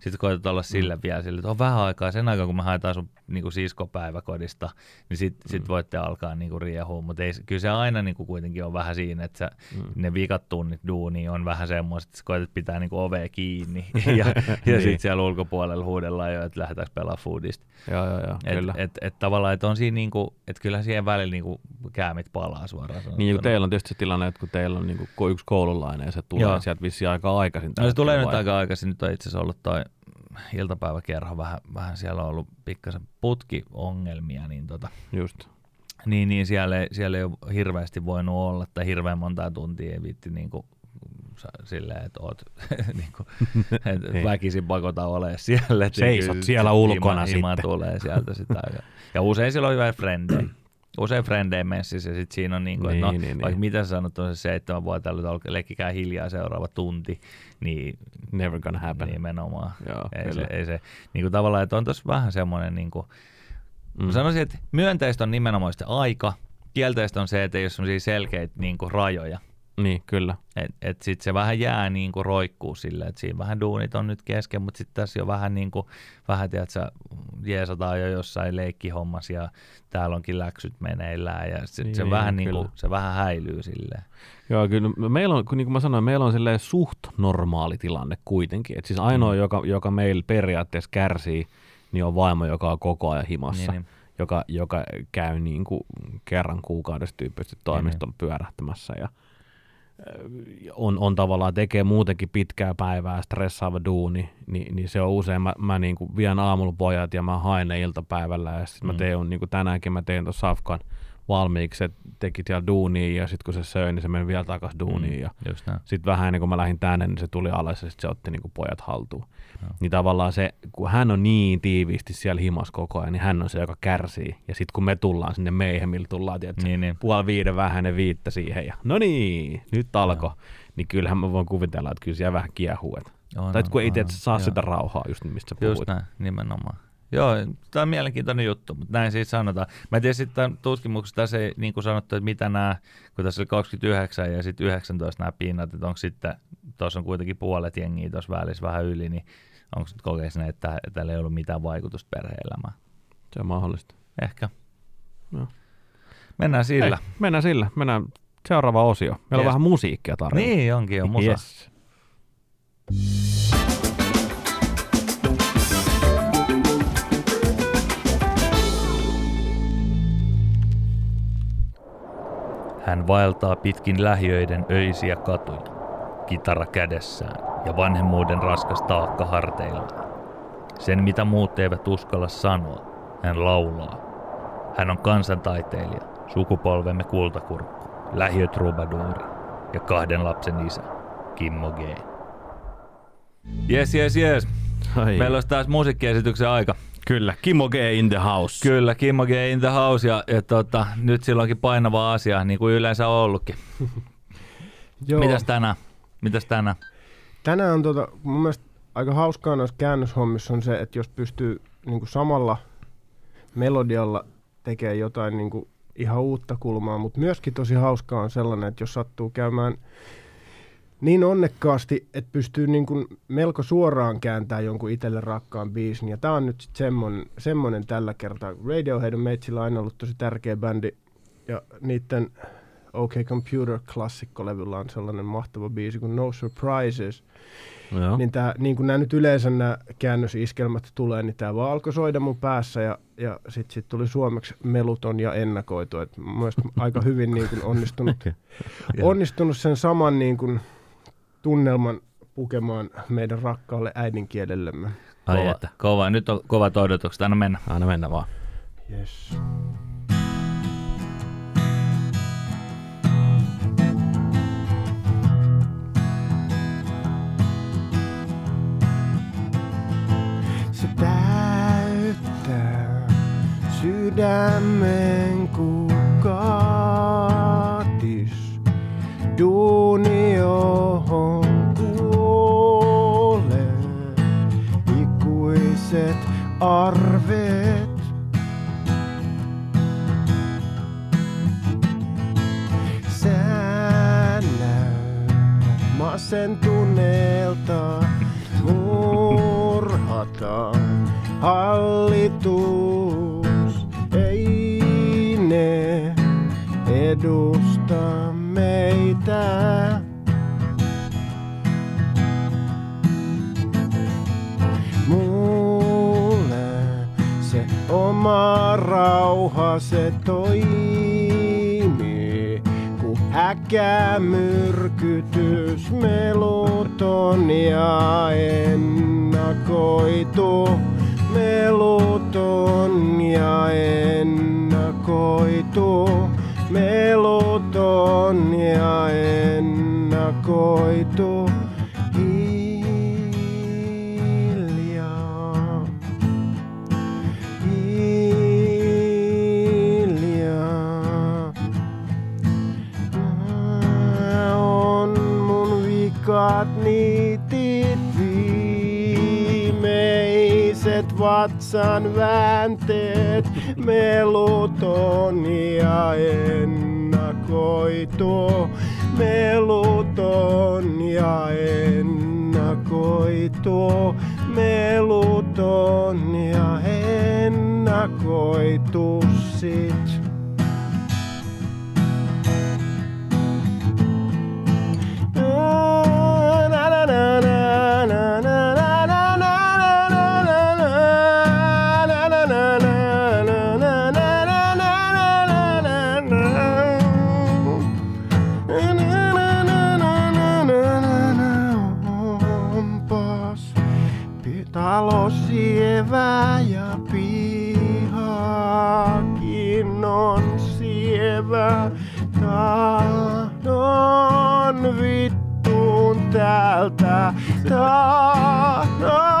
S2: sitten koetat olla sille mm. vielä sille, että on vähän aikaa, sen aikaa kun me haetaan sun niin siskopäiväkodista, niin sitten sit voitte alkaa niin kuin riehua, mutta ei, kyllä se aina niin kuin kuitenkin on vähän siinä, että sä,
S1: Mm.
S2: ne vikat tunnit duuni on vähän semmoiset, että sä koetat pitää niin kuin ovea kiinni ja, ja
S1: Niin.
S2: sitten siellä ulkopuolella huudellaan jo, että lähdetäänkö pelaamaan foodista.
S1: Joo, joo, joo,
S2: Et,
S1: kyllä.
S2: et, et tavallaan, että on siinä niinku, että kyllä siihen välillä niinku käämit palaa suoraan
S1: Niin, kun
S2: sanottuna.
S1: teillä on tietysti se tilanne, että kun teillä on niin kuin yksi koululainen ja se tulee
S2: Joo.
S1: Sieltä vissiin aika aikaisin.
S2: No se tulee nyt aika aikaisin, nyt on itse asiassa ollut toi iltapäiväkerho, vähän, vähän siellä on ollut pikkasen putkiongelmia, niin, tota,
S1: Just.
S2: niin, niin siellä, ei, siellä ei ole hirveästi voinut olla, tai hirveän montaa tuntia ei viitti niinku, sa- silleen, että oot niinku, et
S1: Niin.
S2: väkisin pakota ole siellä.
S1: Seisot siellä ulkona
S2: hima
S1: sitten.
S2: tulee sieltä sitä. Ja, ja usein siellä on hyvä frendejä. Usein frendejä messissä ja sitten siinä on niin kuin, että no,
S1: Niin, niin,
S2: vaikka
S1: niin.
S2: mitä sä sanot, on se seitsemän vuotta, että leikkikää hiljaa seuraava tunti, niin
S1: Never gonna happen.
S2: nimenomaan.
S1: Joo,
S2: ei, se, ei se, niin kuin tavallaan, että on tuossa vähän semmoinen, niin kuin,
S1: Mm.
S2: Sanoisin, että myönteistä on nimenomaan se aika, kielteistä on se, että ei ole semmoisia selkeitä niin kuin, rajoja.
S1: Niin, kyllä.
S2: Et, et sit se vähän jää niin kuin roikkuu silleen, että siinä vähän duunit on nyt kesken, mutta sitten tässä jo vähän niin kuin, vähän tiedätkö, jeesataan jo jossain leikkihommassa ja täällä onkin läksyt meneillään ja sit se,
S1: Niin,
S2: vähän niin kuin, se vähän häilyy silleen.
S1: Joo, kyllä meillä on, niin kuin mä sanoin, meillä on silleen suht normaali tilanne kuitenkin. Et siis ainoa,
S2: Mm.
S1: joka, joka meillä periaatteessa kärsii, niin on vaimo, joka on koko ajan himassa.
S2: Niin, niin.
S1: Joka, joka käy niin kuin kerran kuukaudessa tyyppisesti toimistolla pyörähtämässä. Ja, on, on tavallaan tekee muutenkin pitkää päivää, stressaava duuni, niin, niin se on usein, mä, mä niin kuin vien aamulla pojat ja mä haen ne iltapäivällä ja sitten mm. mä teen, niin kuin tänäänkin mä tein tuossa Safkan valmiiksi, se teki siellä duunia ja sitten kun se söi, niin se meni vielä takaisin duuniin. Mm, ja sitten vähän ennen kuin mä lähdin tänne, niin se tuli alas ja sitten se otti niin kuin pojat haltuun. No. Niin tavallaan se, kun hän on niin tiiviisti siellä himas koko ajan, niin hän on se, joka kärsii. Ja sitten kun me tullaan sinne meihemmille, tullaan tietysti niin, niin. puoli viiden vähän ne viittä siihen ja no niin, nyt alkoi. No. Niin kyllähän mä voin kuvitella, että kyllä siellä vähän kiehuu. Että, on, tai kun ei itse saa sitä rauhaa just mistä puhuit.
S2: Just näin, nimenomaan. Joo, tämä on mielenkiintoinen juttu, mutta näin siis sanotaan. Mä en tiedä sitten tutkimuksessa tässä ei niin kuin sanottu, että mitä nämä, kun tässä oli 29 ja sitten 19 nämä pinnat, että onko sitten, tuossa on kuitenkin puolet jengiä tuossa välissä vähän yli, niin onko nyt että, että tällä ei ollut mitään vaikutusta perhe-elämään?
S1: Se on mahdollista.
S2: Ehkä. No. Mennään sillä. Ei,
S1: mennään sillä. Mennään seuraava osio. Meillä yes. on vähän musiikkia tarjolla.
S2: Niin onkin jo, musa. Yes. Hän vaeltaa pitkin lähiöiden öisiä katuja, kitara kädessään ja vanhemmuuden raskas taakka harteillaan. Sen mitä muut eivät uskalla sanoa, hän laulaa. Hän on kansantaiteilija, sukupolvemme kultakurkku, lähiötrubaduuri ja kahden lapsen isä, Kimmo G. Jes, jes, jes. Meillä olisi taas musiikkiesityksen aika.
S1: Kyllä, Kimmo G in the house.
S2: Kyllä, Kimmo G in the house ja, ja tota, nyt silloinkin painava asia, niin kuin yleensä on ollutkin. Joo. Mitäs tänään? Mitäs tänään?
S5: Tänään on tota, mun mielestä aika hauskaa noissa käännöshommissa on se, että jos pystyy niin kuin samalla melodialla tekemään jotain niin kuin ihan uutta kulmaa, mutta myöskin tosi hauskaa on sellainen, että jos sattuu käymään niin onnekkaasti, että pystyy niin kuin melko suoraan kääntämään jonkun itselle rakkaan biisin. Ja tämä on nyt sitten semmoinen, semmoinen tällä kertaa. Radiohead on meitsillä aina ollut tosi tärkeä bändi. Ja niiden OK Computer klassikkolevyllä on sellainen mahtava biisi kuin No Surprises. Joo. Niin, tää, niin kuin nämä nyt yleensä nämä käännösiskelmät tulee, niin tämä vaan alkoi soida mun päässä ja, ja sitten sit tuli suomeksi meluton ja ennakoitu. Et aika hyvin niin kuin onnistunut, onnistunut sen saman niin kuin, tunnelman pukemaan meidän rakkaalle äidinkielellemme.
S2: Ai kova. Että, kova. Nyt on kovat odotukset. Anna mennä.
S1: Anna mennä vaan.
S5: Yes. Se täyttää sydämen kukatis. Duuni johon ikuiset arvet. Sä näytät masentuneelta murhata hallitus. Ei ne edusta rauha se toimii, kun äkä myrkytys meluton ja ennakoitu. Meluton ja ennakoitu. Meluton ja ennakoitu. Kukat niitit viimeiset vatsan väänteet, meluton ja ennakoitu. Meluton ja ennakoitu, meluton ja ennakoitu sit. ah, ah.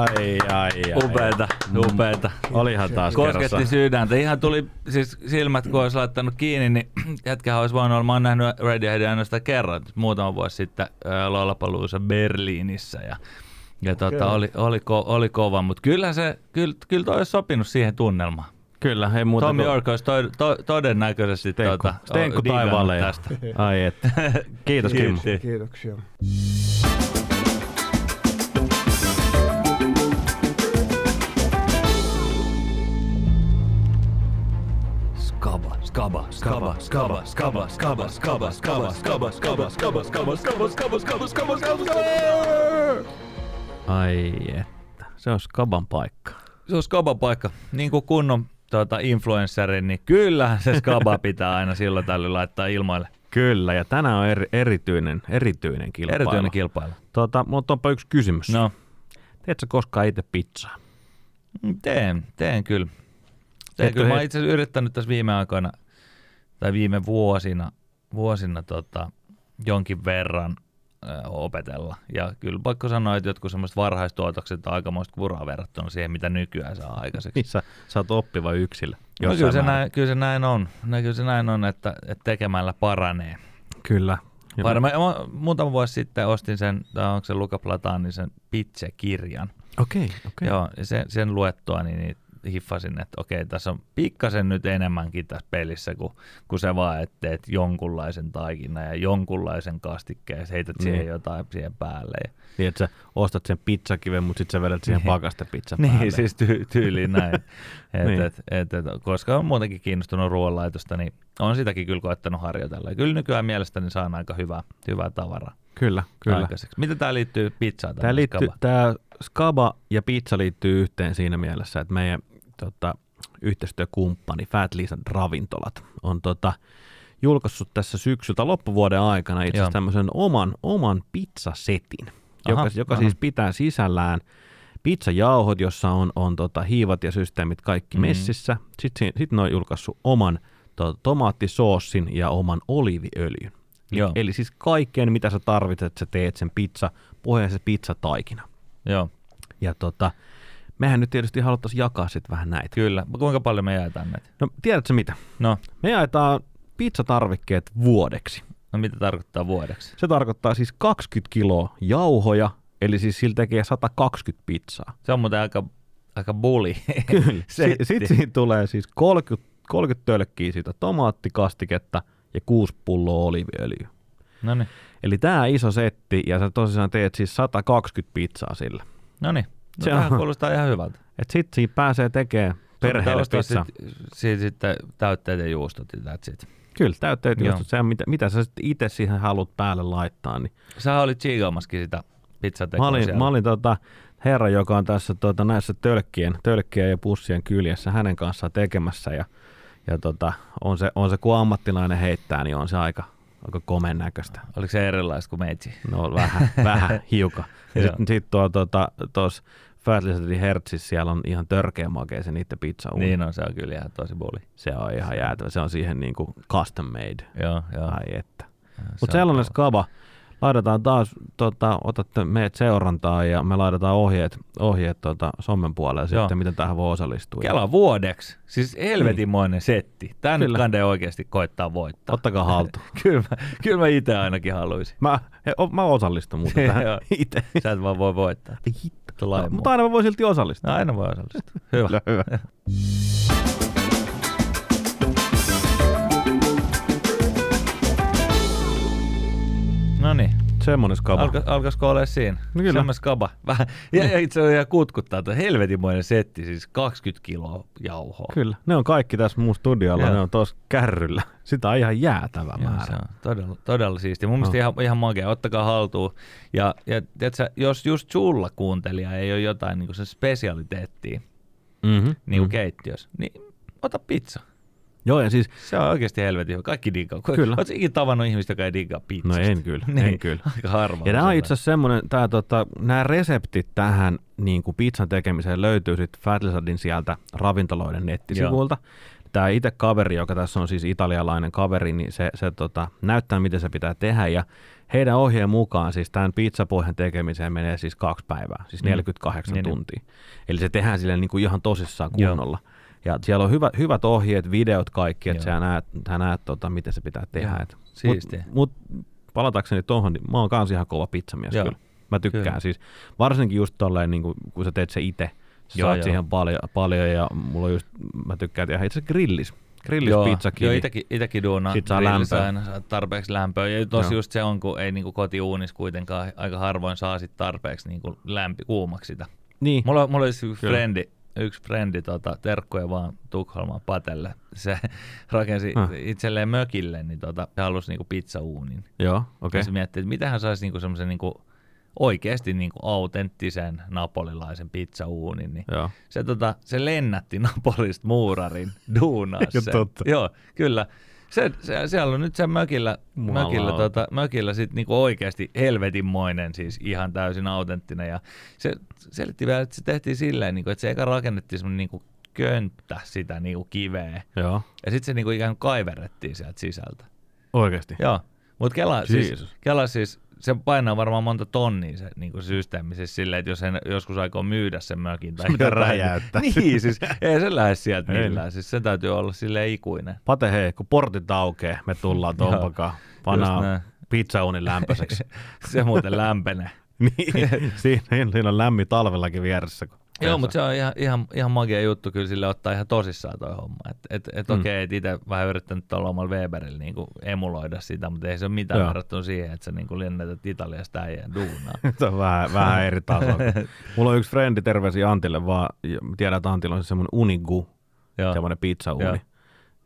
S1: Ai, ai, ai.
S2: Upeeta, upeeta.
S1: Olihan taas
S2: Kosketti
S1: kerrassa.
S2: sydäntä. Ihan tuli siis silmät, kun olisi laittanut kiinni, niin jätkähän olisi voinut olla. Mä oon nähnyt Radioheadin ainoastaan kerran, muutama vuosi sitten ää, Lollapalooza Berliinissä. Ja, ja tota, oli, oli, ko, oli kova, mutta kyllä se, kyllä, kyllä toi olisi sopinut siihen tunnelmaan.
S1: Kyllä, ei muuta
S2: Tommy
S1: kuin
S2: York olisi to, to, todennäköisesti
S1: Tenkku,
S2: tuota, digannut
S1: taivaalle.
S2: tästä.
S1: Ai että. Kiitos Kimmo.
S5: Kiitoksia.
S2: Skaba, skaba, skaba, skaba, skaba, skaba, skaba, skaba, skaba, skaba, skaba, skaba, skaba, skaba, skaba, skaba, skaba, skaba.
S1: Ai että. Se on skaban paikka.
S2: Se on skaba paikka. Niin kuin kunnon tuota, influencerin, niin kyllähän se skaba pitää aina silloin tällöin laittaa ilmoille.
S1: Kyllä, ja tänään on eri, erityinen, erityinen kilpailu.
S2: Erityinen kilpailu.
S1: Tota, mutta onpa yksi kysymys.
S2: No,
S1: Teetkö koskaan itse pizzaa?
S2: teen, teen kyllä. Teen
S1: Teetkö
S2: kyllä. Mä
S1: he-
S2: itse yrittänyt tässä viime aikoina, tai viime vuosina, vuosina tota, jonkin verran ö, opetella. Ja kyllä pakko sanoa, että jotkut semmoiset varhaistuotokset on aikamoista kuraa verrattuna siihen, mitä nykyään saa aikaiseksi.
S1: Missä sä oot oppiva yksilö?
S2: No, kyllä, se näin, kyllä se näin on. No, kyllä se näin on, että, että tekemällä paranee.
S1: Kyllä.
S2: Varma, muutama vuosi sitten ostin sen, onko se Luca Platanisen Pitse-kirjan.
S1: Okei, okei.
S2: Joo, ja sen, sen luettua niin, niin hiffasin, että okei, tässä on pikkasen nyt enemmänkin tässä pelissä kuin, kuin se vaan, että teet jonkunlaisen taikinan ja jonkunlaisen kastikkeen ja heität siihen
S1: Niin.
S2: jotain siihen päälle. Ja,
S1: Niin, että sä ostat sen pizzakiven, mutta sitten sä vedät siihen
S2: Niin.
S1: pakastepizza päälle.
S2: niin, siis ty, tyyliin näin. et,
S1: Niin.
S2: et, et, et, koska on muutenkin kiinnostunut ruoanlaitosta, niin on sitäkin kyllä koettanut harjoitella. Ja kyllä nykyään mielestäni saan aika hyvää, hyvää tavaraa
S1: Kyllä, kyllä.
S2: aikaiseksi. Miten tämä liittyy pizzaan?
S1: Tämä, liittyy, tämä skaba ja pizza liittyy yhteen siinä mielessä, että meidän tota, yhteistyökumppani Fat Lisan Ravintolat on tota, julkaissut tässä syksyltä loppuvuoden aikana itse asiassa tämmöisen oman, oman pizzasetin, joka,
S2: Aha,
S1: joka
S2: aha.
S1: siis pitää sisällään pizzajauhot, jossa on, on tota, hiivat ja systeemit kaikki mm-hmm. messissä. Sitten, sitten ne on julkaissut oman to, tomaattisoossin ja oman oliiviöljyn.
S2: Joo.
S1: Eli siis kaikkeen, mitä sä tarvitset, että sä teet sen pizza, pohjaisen pizzataikina.
S2: Joo,
S1: Ja tota, mehän nyt tietysti haluttaisiin jakaa sitten vähän näitä.
S2: kyllä. Kuinka paljon me jaetaan näitä?
S1: No tiedätkö mitä?
S2: No,
S1: Me jaetaan pizzatarvikkeet vuodeksi.
S2: no mitä tarkoittaa vuodeksi?
S1: Se tarkoittaa siis 20 kiloa jauhoja, eli siis sillä tekee 120 pizzaa.
S2: Se on muuten aika, aika buli.
S1: Kyllä. Sitten siinä tulee siis 30, 30 tölkkiä siitä tomaattikastiketta ja 6 pulloa oliiviöljyä.
S2: No niin,
S1: Eli tämä iso setti, ja sä tosiaan teet siis 120 pizzaa sillä.
S2: no niin. No,
S1: Se on-
S2: kuulostaa ihan hyvältä.
S1: Et sit siinä pääsee tekemään perheelle pizzaa.
S2: sit, sit, sitten täytteet ja juustot ja that's it.
S1: Kyllä, täytteet
S2: Joo.
S1: just se, mitä, mitä sä sitten itse siihen haluat päälle laittaa. Niin.
S2: Sä olit chiigaamaskin sitä pizzatekoa
S1: Mä olin,
S2: siellä.
S1: mä olin tota, herra, joka on tässä tota, näissä tölkkien, tölkkien ja pussien kyljessä hänen kanssaan tekemässä. Ja, ja tota, on, se, on se, kun ammattilainen heittää, niin on se aika, aika komen näköistä.
S2: Oliko se erilaista kuin meitsi?
S1: No vähän, vähän hiukan. Ja sitten sit tuo tota, tuossa Fat Lizardin Hertzissä siellä on ihan törkeä makea se niiden pizza
S2: Niin on, se on kyllä ihan tosi buli.
S1: Se on ihan jäätävä. Se on siihen niinku custom made.
S2: Joo, joo.
S1: Ai että. Mutta sellainen skaba. Laitetaan taas, tota, otatte meidät seurantaa ja me laitetaan ohjeet, ohjeet tota, sommen puolelle
S2: Joo.
S1: sitten, miten tähän voi osallistua.
S2: Kela vuodeksi. Siis helvetinmoinen setti. Tän nyt
S1: Kyllä.
S2: kande oikeasti koittaa voittaa.
S1: Ottakaa haltuun.
S2: kyllä, mä, kyllä mä itse ainakin haluaisin.
S1: Mä, he, o, mä osallistun muuten tähän itse.
S2: Sä et vaan voi voittaa.
S1: No, mutta aina mä voin silti osallistua.
S2: No, aina voi osallistua. Hyvä.
S1: Kyllä, hyvä.
S2: No niin.
S1: Semmonen skaba.
S2: Alka, alkaisiko olla siinä?
S1: No kyllä.
S2: Semmoinen skaba. Vähän. Ja, ja itse asiassa kutkuttaa, tuo helvetimoinen setti, siis 20 kiloa jauhoa.
S1: Kyllä, ne on kaikki tässä mun studiolla,
S2: Joo.
S1: ne on tuossa kärryllä. Sitä on ihan jäätävä
S2: Joo,
S1: määrä.
S2: se on todella, todella siistiä. Mun mielestä
S1: No.
S2: ihan, ihan makea. Ottakaa haltuun. Ja, ja tiedätkö, jos just sulla kuuntelija ei ole jotain niin se spesialiteettia
S1: Mm-hmm.
S2: niin kuin keittiössä, niin ota pizza.
S1: Joo, ja siis,
S2: Se on oikeasti helvetin hyvä. Kaikki diggaa.
S1: Kyllä.
S2: Oletko ikinä tavannut ihmistä, joka ei diggaa pizzasta?
S1: no en kyllä,
S2: niin,
S1: en kyllä.
S2: Aika harva.
S1: Ja nämä on itse asiassa semmoinen, tää, tota, nämä reseptit tähän niin kuin pizzan tekemiseen löytyy sitten Fat Lizardin sieltä ravintoloiden nettisivuilta. Tämä itse kaveri, joka tässä on siis italialainen kaveri, niin se, se tota, näyttää, miten se pitää tehdä. Ja heidän ohjeen mukaan siis tämän pizzapohjan tekemiseen menee siis kaksi päivää, siis
S2: Mm.
S1: 48
S2: Niin, niin.
S1: tuntia. Eli se tehdään silleen niin kuin ihan tosissaan
S2: Joo.
S1: Ja siellä on hyvä, hyvät ohjeet, videot kaikki, että sä näet, sä näet tota, miten se pitää tehdä.
S2: Joo,
S1: Et,
S2: siistiä.
S1: Mut, mut palatakseni tuohon, niin mä oon kans ihan kova pizzamies
S2: Joo.
S1: kyllä. Mä tykkään
S2: Kyllä.
S1: siis, varsinkin just tolleen, niin kun, kun sä teet se itse, sä
S2: Joo,
S1: saat
S2: joo.
S1: siihen paljon, paljon ja mulla on just, mä tykkään tehdä itse grillis. Grillis
S2: Joo,
S1: pizzakivi.
S2: joo itekin, itekin duunaa.
S1: Sit saa lämpöä.
S2: Aina saa tarpeeksi lämpöä. Ja tosi
S1: Joo.
S2: just se on, kun ei niinku kotiuunissa kuitenkaan aika harvoin saa sit tarpeeksi niinku lämpi kuumaksi sitä.
S1: Niin,
S2: Mulla, mulla yksi
S1: Kyllä.
S2: frendi, yksi frendi tota, terkkuja vaan Tukholmaan Patelle. Se rakensi
S1: Ah.
S2: itselleen mökille, niin tota, se halusi niinku pizzauunin.
S1: joo, okei.
S2: Okay. Se mietti, että mitä hän saisi niinku semmoisen niinku oikeasti niinku autenttisen napolilaisen pizzauunin. Niin
S1: Joo.
S2: se, tota, se lennätti Napolista muurarin duunaa
S1: Eikö
S2: sen.
S1: totta?
S2: Joo, kyllä. Se, se, siellä on nyt se mökillä, mökillä, tota, mökillä sit niinku oikeasti helvetinmoinen, siis ihan täysin autenttinen. Ja se selitti vielä, että se tehtiin silleen, niinku, että se eka rakennettiin semmoinen niinku könttä sitä niinku kiveä.
S1: Joo,
S2: Ja sitten se niinku ikään kuin kaiverrettiin sieltä sisältä.
S1: oikeesti.
S2: Joo, mutta Kela, siis. Kela siis, se painaa varmaan monta tonnia se niin kuin systeemi, siis silleen, että jos hän joskus aikoo myydä sen mökin tai jotain,
S1: räjäyttää.
S2: Niin, siis ei se lähde sieltä millään, siis se täytyy olla silleen ikuinen.
S1: Pate hei, kun portit aukeaa, me tullaan tompakaan.
S2: näin.
S1: pizzauunin lämpöiseksi.
S2: se muuten lämpenee.
S1: niin, siinä, siinä on lämmin talvellakin vieressä. Kun
S2: Joo, mutta se on ihan, ihan, ihan magia juttu kyllä sille ottaa ihan tosissaan toi homma. Että et, et
S1: Mm.
S2: okei, et itse vähän yrittänyt tuolla omalla Weberillä niin emuloida sitä, mutta ei se ole mitään
S1: Joo.
S2: verrattuna siihen, että sä niin lennätät Italiasta äijän duunaa.
S1: Se on vähän, vähän eri taso. Mulla on yksi frendi, terveisiä Antille vaan. ja Tiedän, että Antilla on semmoinen Unigu,
S2: Joo.
S1: semmoinen pizzauuni.
S2: Joo.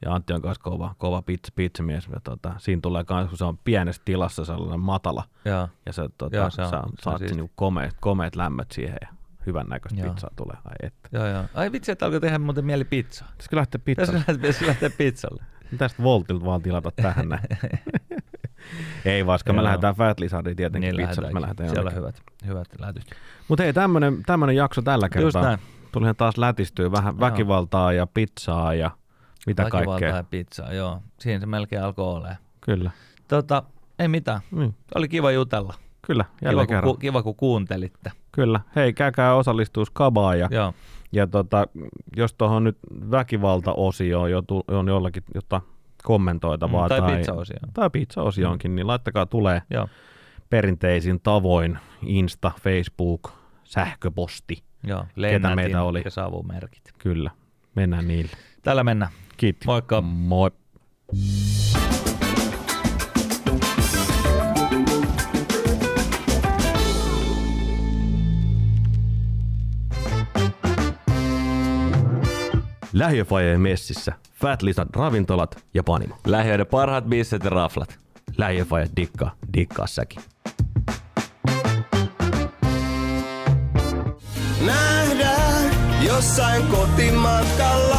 S1: Ja Antti on myös kova, kova pizza, pizzamies. Ja tota, siinä tulee myös, kun se on pienessä tilassa sellainen matala.
S2: Joo.
S1: Ja se, tota,
S2: Joo, se on-
S1: sä,
S2: se
S1: saat
S2: siisti.
S1: niinku komeet, komeet lämmöt siihen ja hyvän näköistä
S2: Joo.
S1: pizzaa tulee. Ai että.
S2: Joo, joo. Ai vitsi, että alkoi tehdä muuten mieli pizzaa.
S1: Pitäisikö lähteä pizzalle?
S2: lähteä, pitäisi lähteä pizzalle.
S1: Tästä Voltilta vaan tilata tähän näin. Ei vaikka me lähdetään Fat Lizardiin tietenkin
S2: Niin
S1: pizzalle. Me lähdetään
S2: Siellä on hyvät, hyvät lätyt.
S1: Mutta hei, tämmönen, tämmönen jakso tällä
S2: Just
S1: kertaa.
S2: näin.
S1: Tulihan taas lätistyä vähän
S2: Joo.
S1: väkivaltaa ja pizzaa ja mitä
S2: Väkivaltaa
S1: kaikkea.
S2: ja pizzaa, joo. Siinä se melkein alkoi olemaan.
S1: Kyllä.
S2: Tota, ei mitään.
S1: Niin.
S2: Oli kiva jutella.
S1: Kyllä,
S2: Kiva
S1: jälleen
S2: kun,
S1: kerran.
S2: ku, kiva, kun kuuntelitte.
S1: Kyllä. Hei, käykää osallistua skabaan ja,
S2: Joo,
S1: ja tota, jos tuohon nyt väkivaltaosioon jo tu, on jollakin jota kommentoitavaa
S2: Mm, tai
S1: tai,
S2: pizzaosioon.
S1: tai pizza-osioonkin, niin laittakaa tulee
S2: joo,
S1: perinteisin tavoin Insta, Facebook, sähköposti.
S2: joo. Lennätin
S1: meitä oli?
S2: ja savumerkit.
S1: Kyllä, mennään niille.
S2: Tällä mennään.
S1: Kiitti.
S2: Moikka.
S1: Moi. Lähiöfajeen messissä Fat Lizard ravintolat ja panimo.
S2: Lähiöiden parhaat bisset ja raflat.
S1: Lähiöfaje dikkaa, dikkaa säkin.
S3: Nähdään jossain kotimatkalla.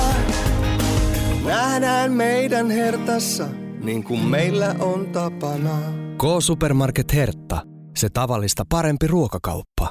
S3: Nähdään meidän hertassa, niin kuin meillä on tapana.
S4: K-Supermarket Hertta. Se tavallista parempi ruokakauppa.